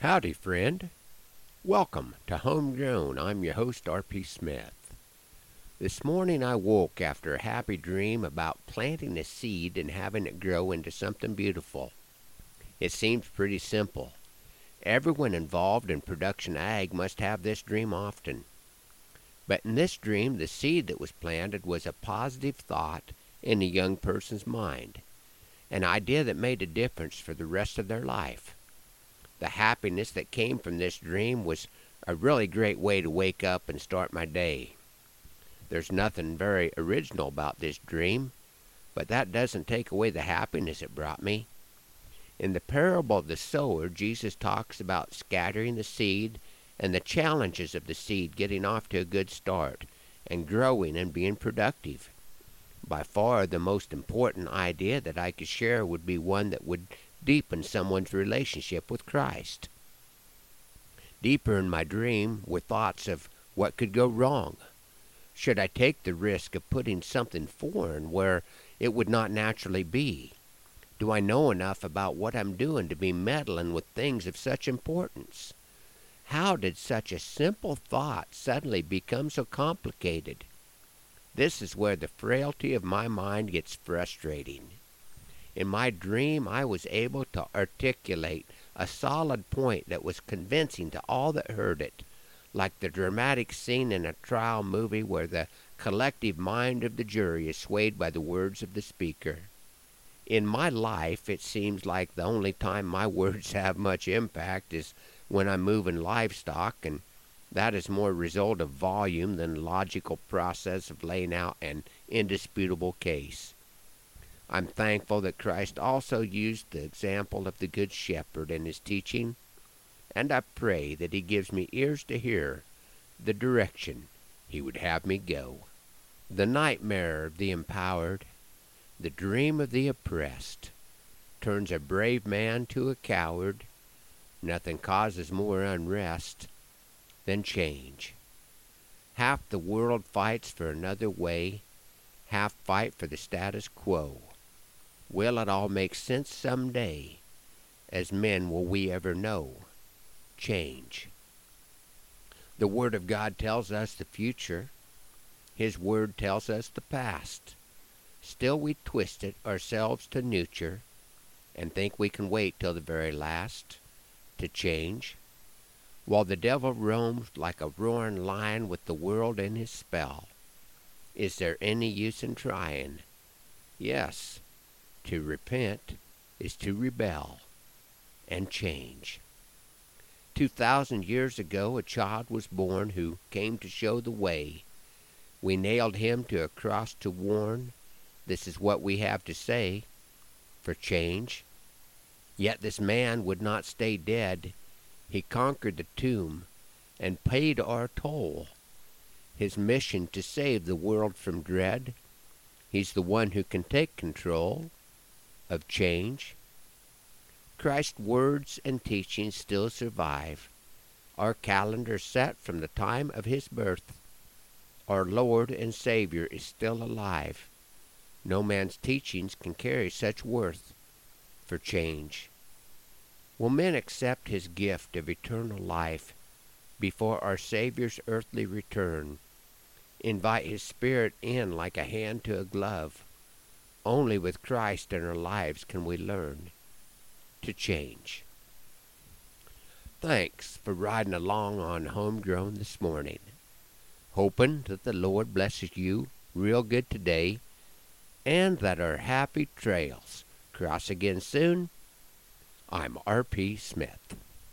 Howdy, friend. Welcome to Homegrown. I'm your host, R.P. Smith. This morning I woke after a happy dream about planting a seed and having it grow into something beautiful. It seems pretty simple. Everyone involved in production ag must have this dream often. But in this dream, the seed that was planted was a positive thought in a young person's mind, an idea that made a difference for the rest of their life the happiness that came from this dream was a really great way to wake up and start my day. There's nothing very original about this dream, but that doesn't take away the happiness it brought me. In the parable of the sower, Jesus talks about scattering the seed and the challenges of the seed getting off to a good start and growing and being productive. By far the most important idea that I could share would be one that would deepen someone's relationship with Christ. Deeper in my dream were thoughts of what could go wrong. Should I take the risk of putting something foreign where it would not naturally be? Do I know enough about what I'm doing to be meddling with things of such importance? How did such a simple thought suddenly become so complicated? This is where the frailty of my mind gets frustrating. In my dream, I was able to articulate a solid point that was convincing to all that heard it, like the dramatic scene in a trial movie where the collective mind of the jury is swayed by the words of the speaker. In my life, it seems like the only time my words have much impact is when I'm moving livestock, and that is more a result of volume than logical process of laying out an indisputable case. I'm thankful that Christ also used the example of the Good Shepherd in his teaching, and I pray that he gives me ears to hear the direction he would have me go. The nightmare of the empowered, the dream of the oppressed, turns a brave man to a coward. Nothing causes more unrest than change. Half the world fights for another way, half fight for the status quo. Will it all make sense some day? As men will we ever know? Change. The Word of God tells us the future. His Word tells us the past. Still we twist it ourselves to neuter and think we can wait till the very last to change. While the devil roams like a roaring lion with the world in his spell. Is there any use in trying? Yes, to repent is to rebel and change. Two thousand years ago, a child was born who came to show the way. We nailed him to a cross to warn. This is what we have to say for change. Yet this man would not stay dead. He conquered the tomb and paid our toll. His mission to save the world from dread. He's the one who can take control of change. Christ's words and teachings still survive. Our calendar set from the time of his birth. Our Lord and Savior is still alive. No man's teachings can carry such worth for change. Will men accept his gift of eternal life before our Savior's earthly return? Invite his Spirit in like a hand to a glove only with Christ in our lives can we learn to change. Thanks for riding along on Homegrown this morning. Hoping that the Lord blesses you real good today and that our happy trails cross again soon. I'm R.P. Smith.